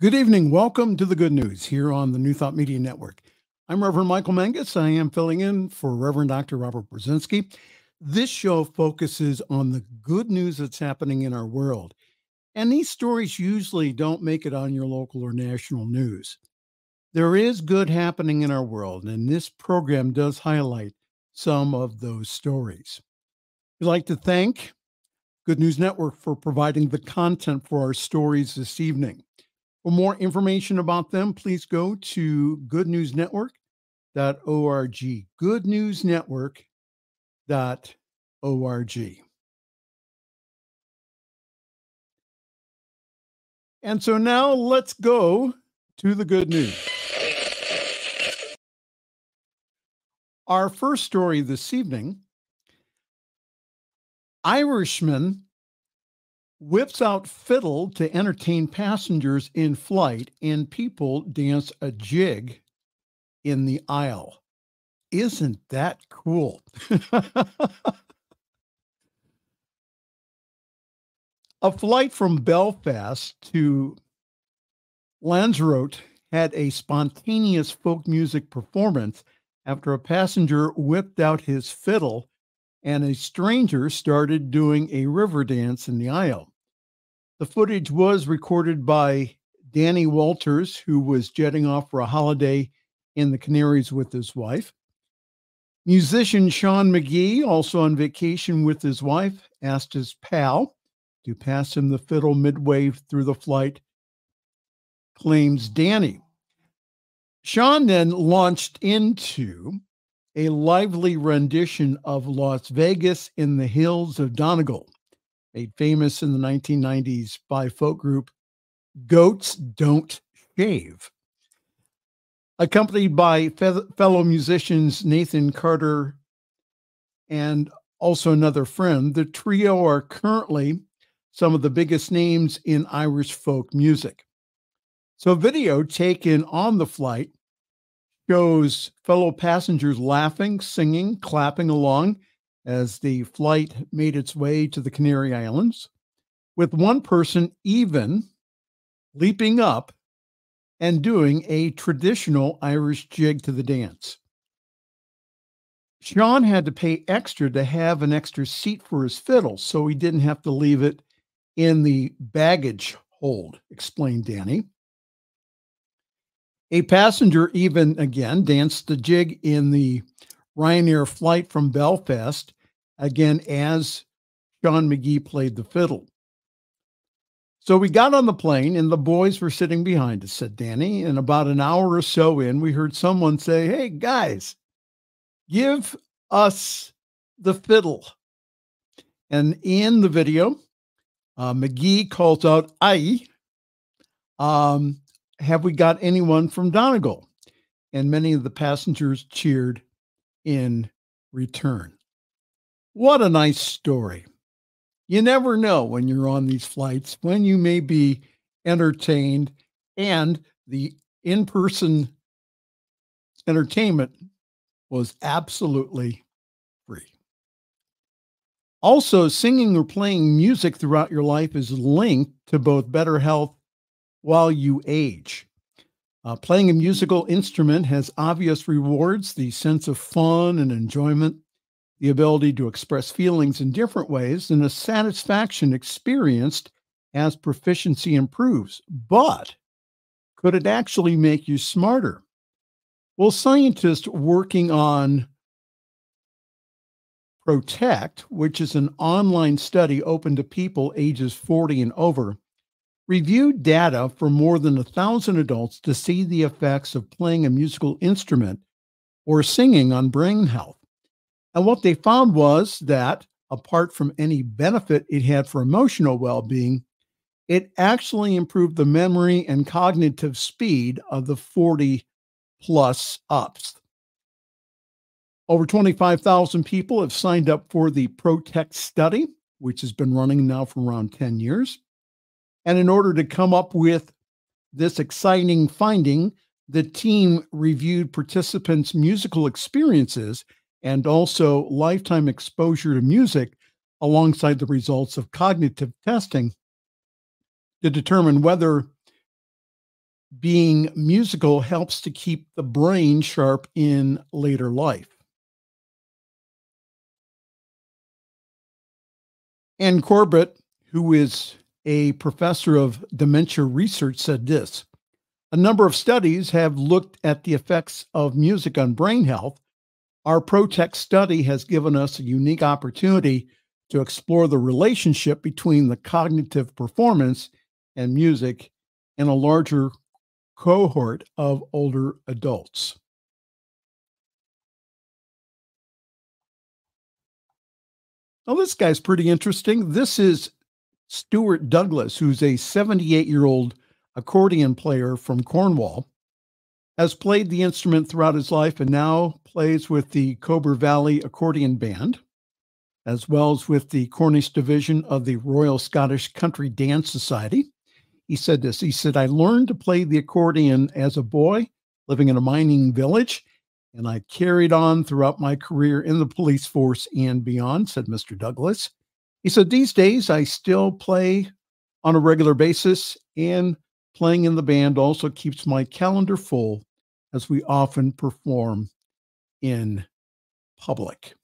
Good evening. Welcome to the good news here on the New Thought Media Network. I'm Reverend Michael Mangus. I am filling in for Reverend Dr. Robert Brzezinski. This show focuses on the good news that's happening in our world. And these stories usually don't make it on your local or national news. There is good happening in our world, and this program does highlight some of those stories. We'd like to thank Good News Network for providing the content for our stories this evening. For more information about them, please go to goodnewsnetwork.org. Goodnewsnetwork.org. And so now let's go to the good news. Our first story this evening Irishman whips out fiddle to entertain passengers in flight, and people dance a jig in the aisle. Isn't that cool? a flight from Belfast to Lanzarote had a spontaneous folk music performance after a passenger whipped out his fiddle and a stranger started doing a river dance in the aisle. The footage was recorded by Danny Walters, who was jetting off for a holiday in the Canaries with his wife. Musician Sean McGee, also on vacation with his wife, asked his pal to pass him the fiddle midway through the flight, claims Danny. Sean then launched into a lively rendition of Las Vegas in the Hills of Donegal made famous in the 1990s by folk group Goats Don't Shave. Accompanied by fe- fellow musicians Nathan Carter and also another friend, the trio are currently some of the biggest names in Irish folk music. So, video taken on the flight shows fellow passengers laughing, singing, clapping along as the flight made its way to the Canary Islands, with one person even leaping up and doing a traditional Irish jig to the dance. Sean had to pay extra to have an extra seat for his fiddle, so he didn't have to leave it in the baggage hold, explained Danny. A passenger even again danced the jig in the Ryanair flight from Belfast, again, as Sean McGee played the fiddle. So we got on the plane and the boys were sitting behind us, said Danny. And about an hour or so in, we heard someone say, Hey, guys, give us the fiddle. And in the video, uh, McGee calls out, I, um, have we got anyone from Donegal? And many of the passengers cheered in return. What a nice story. You never know when you're on these flights when you may be entertained and the in person entertainment was absolutely free. Also, singing or playing music throughout your life is linked to both better health while you age. Uh, playing a musical instrument has obvious rewards the sense of fun and enjoyment, the ability to express feelings in different ways, and a satisfaction experienced as proficiency improves. But could it actually make you smarter? Well, scientists working on Protect, which is an online study open to people ages 40 and over, reviewed data for more than a thousand adults to see the effects of playing a musical instrument or singing on brain health. And what they found was that, apart from any benefit it had for emotional well being, it actually improved the memory and cognitive speed of the 40 plus ups. Over 25,000 people have signed up for the Protect study, which has been running now for around 10 years. And in order to come up with this exciting finding, the team reviewed participants' musical experiences and also lifetime exposure to music alongside the results of cognitive testing to determine whether being musical helps to keep the brain sharp in later life. Anne Corbett, who is a professor of dementia research, said this A number of studies have looked at the effects of music on brain health. Our Protect study has given us a unique opportunity to explore the relationship between the cognitive performance and music in a larger cohort of older adults. Now, this guy's pretty interesting. This is Stuart Douglas, who's a 78 year old accordion player from Cornwall, has played the instrument throughout his life and now plays with the Cober Valley Accordion Band, as well as with the Cornish division of the Royal Scottish Country Dance Society he said this. He said, I learned to play the accordion as a boy living in a mining village, and I carried on throughout my career in the police force and beyond, said Mr. Douglas. He said, These days I still play on a regular basis, and playing in the band also keeps my calendar full as we often perform in public.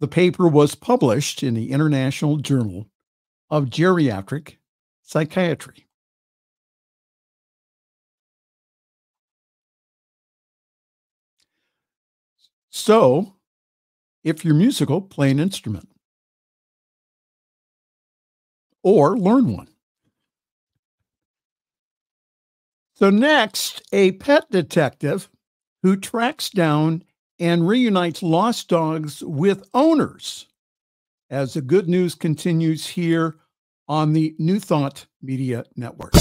The paper was published in the International Journal of Geriatric psychiatry. So, if you're musical, play an instrument or learn one. So, next, a pet detective who tracks down and reunites lost dogs with owners. As the good news continues here on the New Thought Media Network.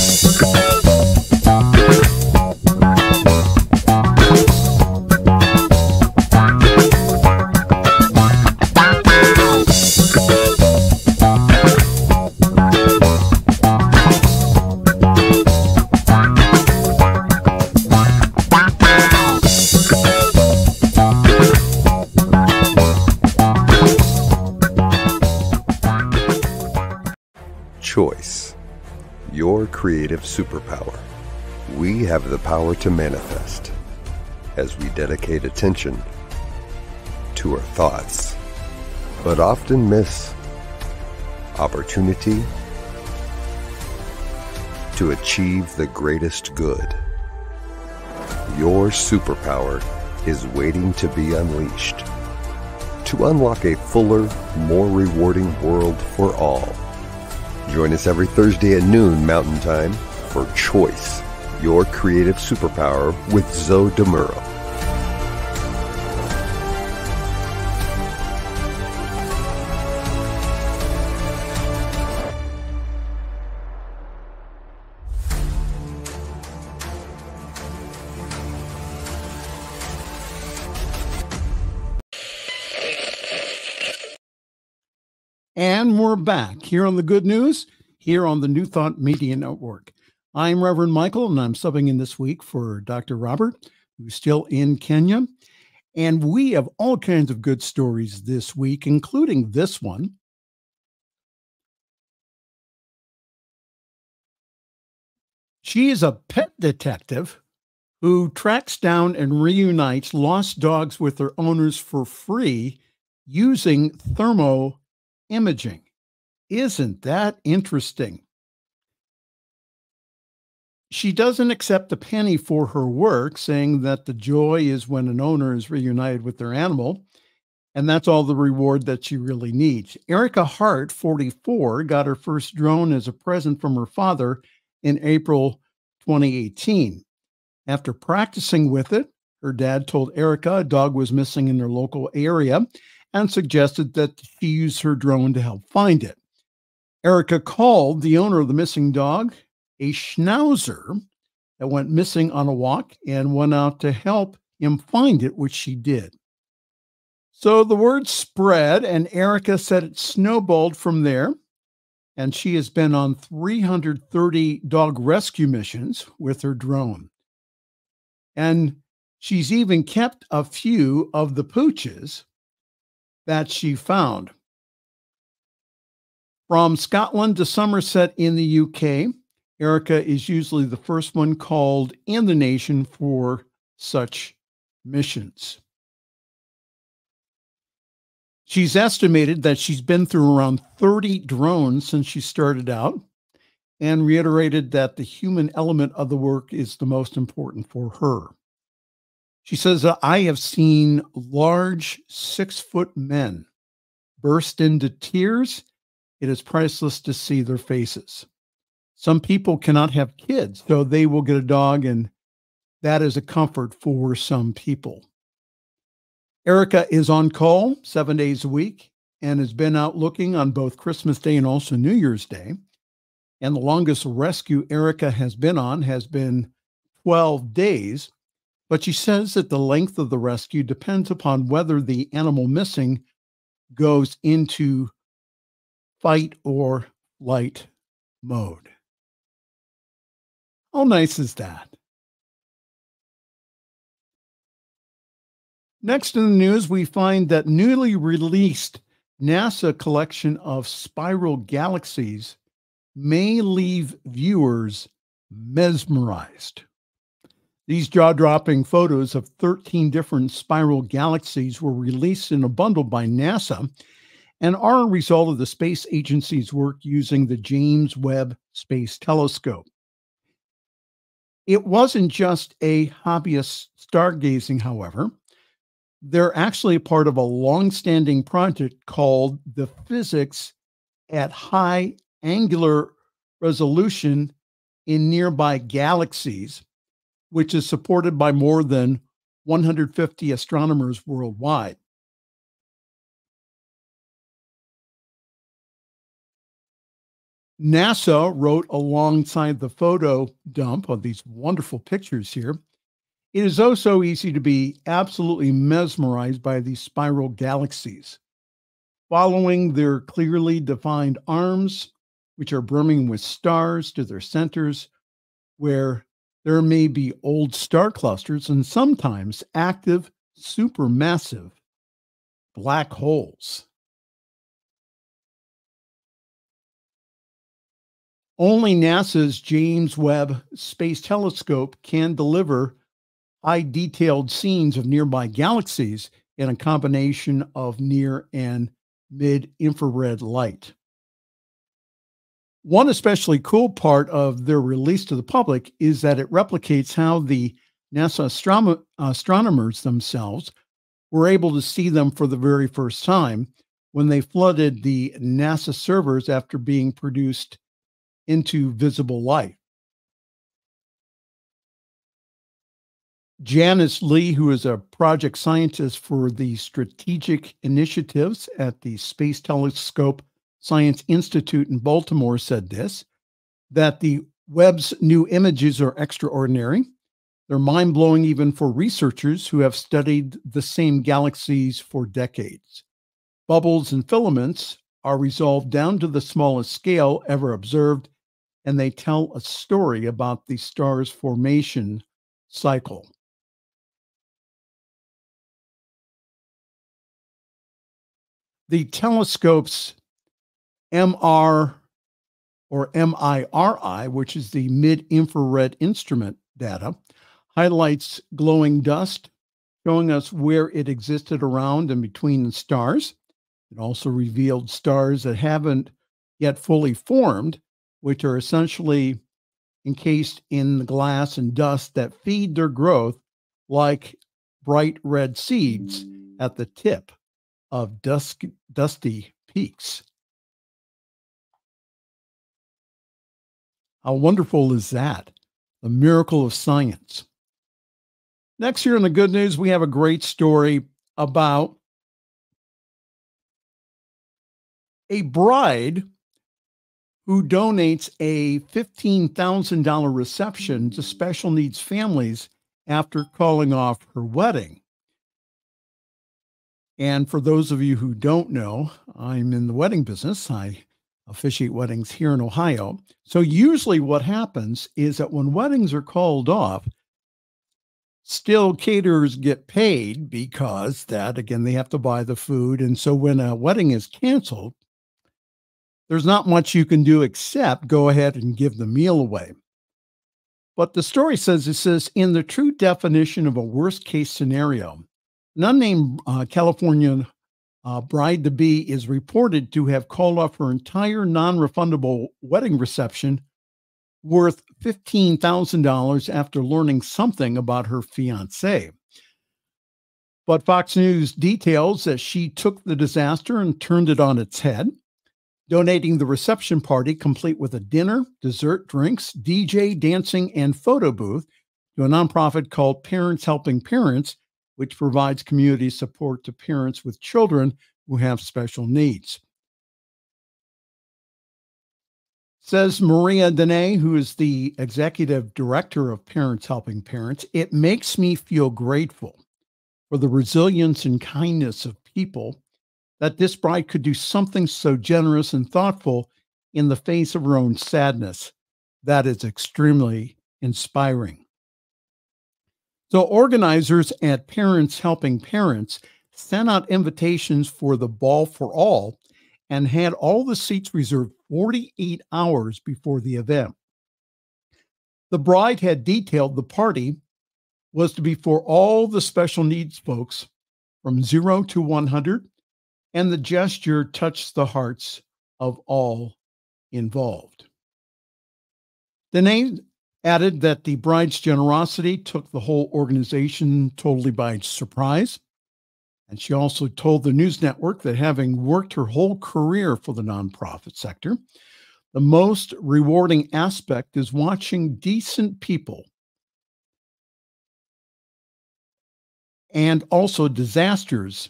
Creative superpower. We have the power to manifest as we dedicate attention to our thoughts, but often miss opportunity to achieve the greatest good. Your superpower is waiting to be unleashed to unlock a fuller, more rewarding world for all. Join us every Thursday at noon Mountain Time for Choice, your creative superpower with Zoe DeMuro. We're back here on the good news, here on the New Thought Media Network. I'm Reverend Michael, and I'm subbing in this week for Dr. Robert, who's still in Kenya. And we have all kinds of good stories this week, including this one. She is a pet detective who tracks down and reunites lost dogs with their owners for free using thermo imaging. Isn't that interesting? She doesn't accept a penny for her work, saying that the joy is when an owner is reunited with their animal, and that's all the reward that she really needs. Erica Hart, 44, got her first drone as a present from her father in April 2018. After practicing with it, her dad told Erica a dog was missing in their local area and suggested that she use her drone to help find it. Erica called the owner of the missing dog, a schnauzer that went missing on a walk, and went out to help him find it, which she did. So the word spread, and Erica said it snowballed from there. And she has been on 330 dog rescue missions with her drone. And she's even kept a few of the pooches that she found. From Scotland to Somerset in the UK, Erica is usually the first one called in the nation for such missions. She's estimated that she's been through around 30 drones since she started out and reiterated that the human element of the work is the most important for her. She says, uh, I have seen large six foot men burst into tears. It is priceless to see their faces. Some people cannot have kids, so they will get a dog, and that is a comfort for some people. Erica is on call seven days a week and has been out looking on both Christmas Day and also New Year's Day. And the longest rescue Erica has been on has been 12 days. But she says that the length of the rescue depends upon whether the animal missing goes into fight or light mode. How nice is that? Next in the news, we find that newly released NASA collection of spiral galaxies may leave viewers mesmerized. These jaw dropping photos of 13 different spiral galaxies were released in a bundle by NASA and are a result of the space agency's work using the James Webb Space Telescope. It wasn't just a hobbyist stargazing, however. They're actually part of a long-standing project called the Physics at High Angular Resolution in Nearby Galaxies, which is supported by more than 150 astronomers worldwide. NASA wrote alongside the photo dump of these wonderful pictures here. It is oh so easy to be absolutely mesmerized by these spiral galaxies. Following their clearly defined arms, which are brimming with stars to their centers, where there may be old star clusters and sometimes active supermassive black holes. Only NASA's James Webb Space Telescope can deliver high detailed scenes of nearby galaxies in a combination of near and mid infrared light. One especially cool part of their release to the public is that it replicates how the NASA astrom- astronomers themselves were able to see them for the very first time when they flooded the NASA servers after being produced into visible light. Janice Lee, who is a project scientist for the strategic initiatives at the Space Telescope Science Institute in Baltimore, said this that the Webb's new images are extraordinary. They're mind blowing even for researchers who have studied the same galaxies for decades. Bubbles and filaments are resolved down to the smallest scale ever observed and they tell a story about the star's formation cycle. The telescope's MR or MIRI, which is the mid infrared instrument data, highlights glowing dust, showing us where it existed around and between the stars. It also revealed stars that haven't yet fully formed which are essentially encased in the glass and dust that feed their growth like bright red seeds at the tip of dusk, dusty peaks. How wonderful is that? The miracle of science. Next, here in the good news, we have a great story about a bride who donates a $15,000 reception to special needs families after calling off her wedding. And for those of you who don't know, I'm in the wedding business. I officiate weddings here in Ohio. So, usually, what happens is that when weddings are called off, still caterers get paid because that, again, they have to buy the food. And so, when a wedding is canceled, there's not much you can do except go ahead and give the meal away. But the story says it says, in the true definition of a worst case scenario, an unnamed uh, California uh, bride to be is reported to have called off her entire non refundable wedding reception worth $15,000 after learning something about her fiance. But Fox News details that she took the disaster and turned it on its head, donating the reception party complete with a dinner, dessert, drinks, DJ, dancing, and photo booth to a nonprofit called Parents Helping Parents, which provides community support to parents with children who have special needs. Says Maria Daane, who is the executive director of Parents Helping Parents, it makes me feel grateful for the resilience and kindness of people that this bride could do something so generous and thoughtful in the face of her own sadness. That is extremely inspiring. So, organizers at Parents Helping Parents sent out invitations for the Ball for All and had all the seats reserved 48 hours before the event. The bride had detailed the party was to be for all the special needs folks from zero to 100, and the gesture touched the hearts of all involved. Name added that the bride's generosity took the whole organization totally by surprise. And she also told the news network that having worked her whole career for the nonprofit sector, the most rewarding aspect is watching decent people and also disasters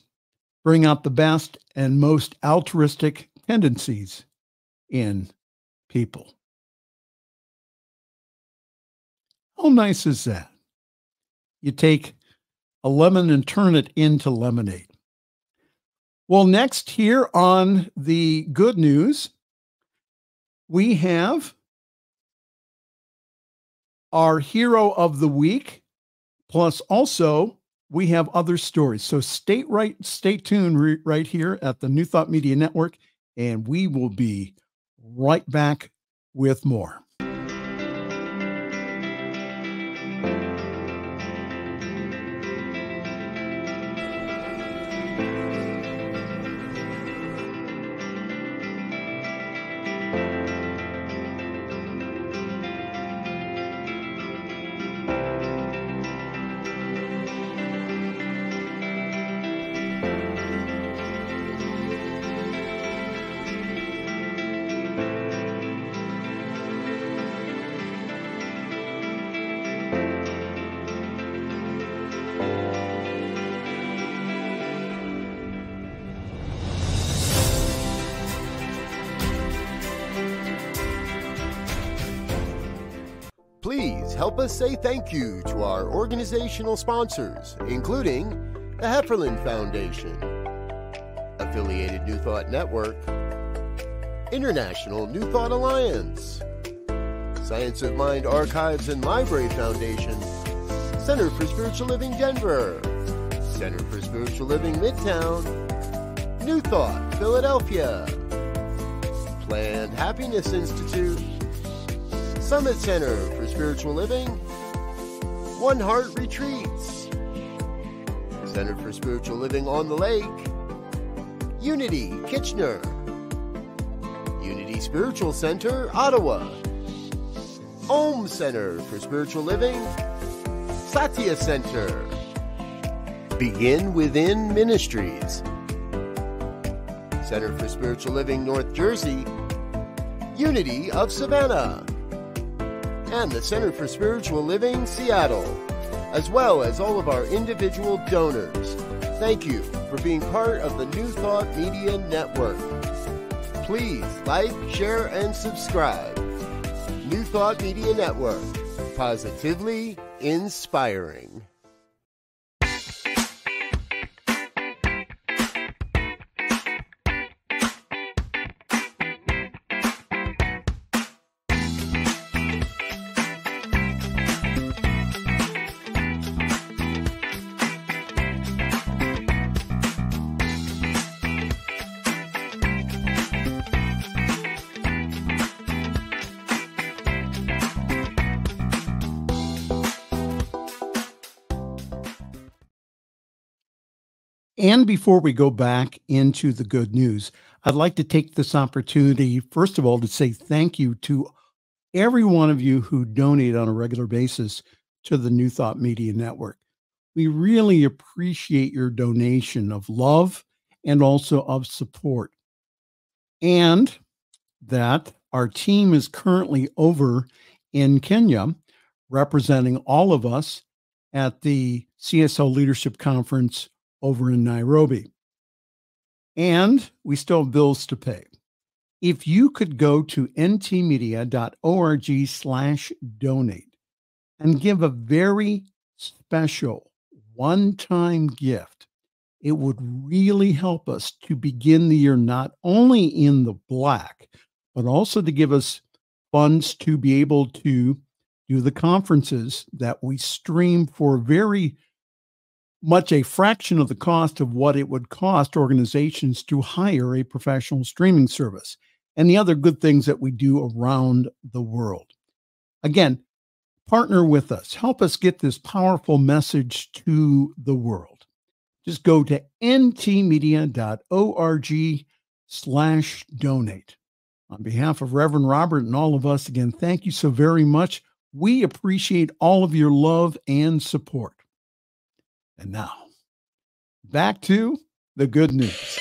bring out the best and most altruistic tendencies in people. How nice is that? You take a lemon and turn it into lemonade. Well, next here on the good news, we have our hero of the week, plus also we have other stories. So stay right, stay tuned re- right here at the New Thought Media Network, and we will be right back with more. Help us say thank you to our organizational sponsors, including the Hefferland Foundation, Affiliated New Thought Network, International New Thought Alliance, Science of Mind Archives and Library Foundation, Center for Spiritual Living Denver, Center for Spiritual Living Midtown, New Thought Philadelphia, Planned Happiness Institute, Summit Center Spiritual Living, One Heart Retreats, Center for Spiritual Living on the Lake, Unity Kitchener, Unity Spiritual Center Ottawa, Om Center for Spiritual Living, Satya Center, Begin Within Ministries, Center for Spiritual Living North Jersey, Unity of Savannah and the Center for Spiritual Living Seattle, as well as all of our individual donors. Thank you for being part of the New Thought Media Network. Please like, share, and subscribe. New Thought Media Network, positively inspiring. And before we go back into the good news, I'd like to take this opportunity, first of all, to say thank you to every one of you who donate on a regular basis to the New Thought Media Network. We really appreciate your donation of love and also of support. And that our team is currently over in Kenya representing all of us at the CSO Leadership Conference over in Nairobi. And we still have bills to pay. If you could go to ntmedia.org slash donate and give a very special one-time gift, it would really help us to begin the year not only in the black, but also to give us funds to be able to do the conferences that we stream for very much a fraction of the cost of what it would cost organizations to hire a professional streaming service and the other good things that we do around the world. Again, partner with us. Help us get this powerful message to the world. Just go to ntmedia.org slash donate. On behalf of Reverend Robert and all of us, again, thank you so very much. We appreciate all of your love and support. And now, back to the good news.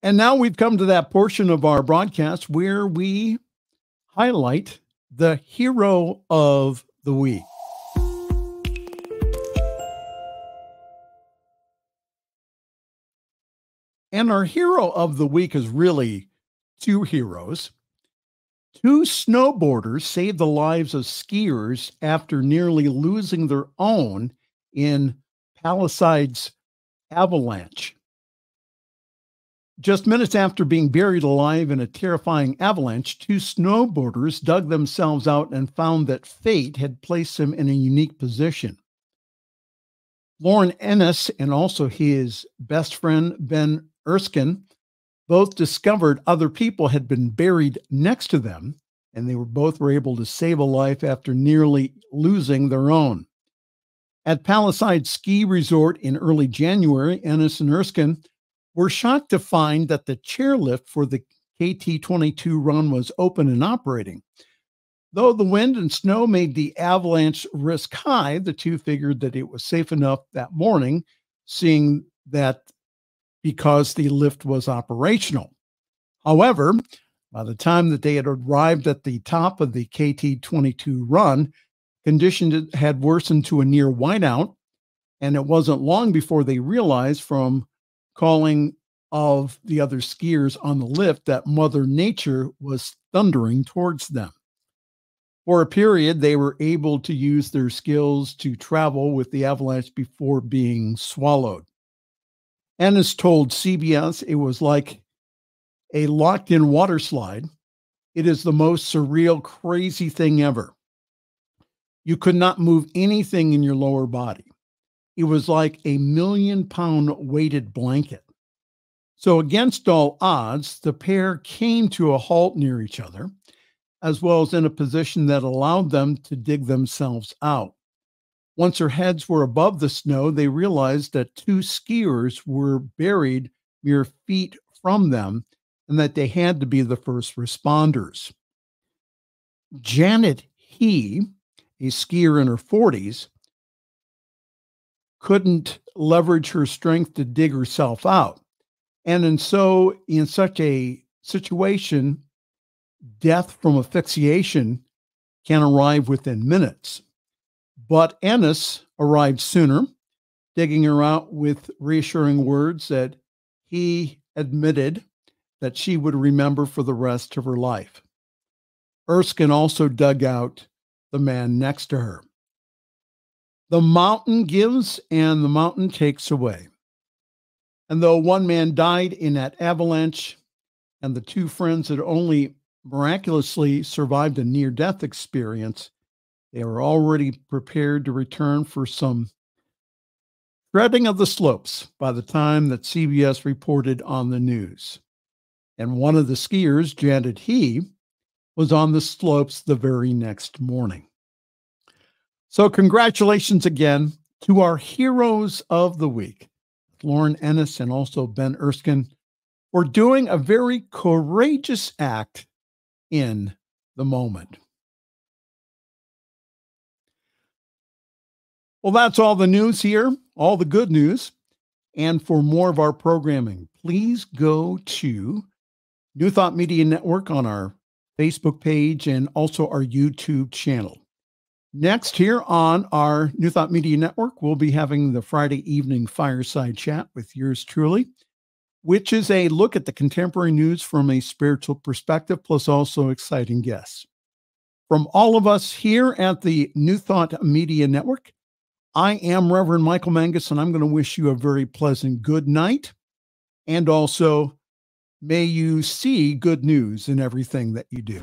And now we've come to that portion of our broadcast where we highlight the hero of the week. And our hero of the week is really two heroes. Two snowboarders saved the lives of skiers after nearly losing their own in Palisades avalanche. Just minutes after being buried alive in a terrifying avalanche, two snowboarders dug themselves out and found that fate had placed them in a unique position. Lauren Ennis and also his best friend, Ben Erskine, both discovered other people had been buried next to them, and they were both were able to save a life after nearly losing their own. At Palisade Ski Resort in early January, Ennis and Erskine were shocked to find that the chairlift for the KT 22 run was open and operating. Though the wind and snow made the avalanche risk high, the two figured that it was safe enough that morning, seeing that because the lift was operational. However, by the time that they had arrived at the top of the KT 22 run, conditions had worsened to a near whiteout, and it wasn't long before they realized from calling of the other skiers on the lift that Mother Nature was thundering towards them. For a period, they were able to use their skills to travel with the avalanche before being swallowed. Ennis told CBS it was like a locked in water slide. It is the most surreal, crazy thing ever. You could not move anything in your lower body. It was like a million pound weighted blanket. So, against all odds, the pair came to a halt near each other, as well as in a position that allowed them to dig themselves out. Once their heads were above the snow, they realized that two skiers were buried mere feet from them and that they had to be the first responders. Janet He, a skier in her 40s, couldn't leverage her strength to dig herself out. And and so in such a situation, death from asphyxiation can arrive within minutes. But Ennis arrived sooner, digging her out with reassuring words that he admitted that she would remember for the rest of her life. Erskine also dug out the man next to her. The mountain gives and the mountain takes away. And though one man died in that avalanche, and the two friends had only miraculously survived a near death experience, they were already prepared to return for some shredding of the slopes by the time that CBS reported on the news. And one of the skiers, Janet He, was on the slopes the very next morning. So, congratulations again to our heroes of the week, Lauren Ennis and also Ben Erskine, for doing a very courageous act in the moment. Well, that's all the news here, all the good news. And for more of our programming, please go to New Thought Media Network on our Facebook page and also our YouTube channel. Next, here on our New Thought Media Network, we'll be having the Friday evening fireside chat with yours truly, which is a look at the contemporary news from a spiritual perspective, plus also exciting guests. From all of us here at the New Thought Media Network, I am Reverend Michael Mangus, and I'm going to wish you a very pleasant good night. And also, may you see good news in everything that you do.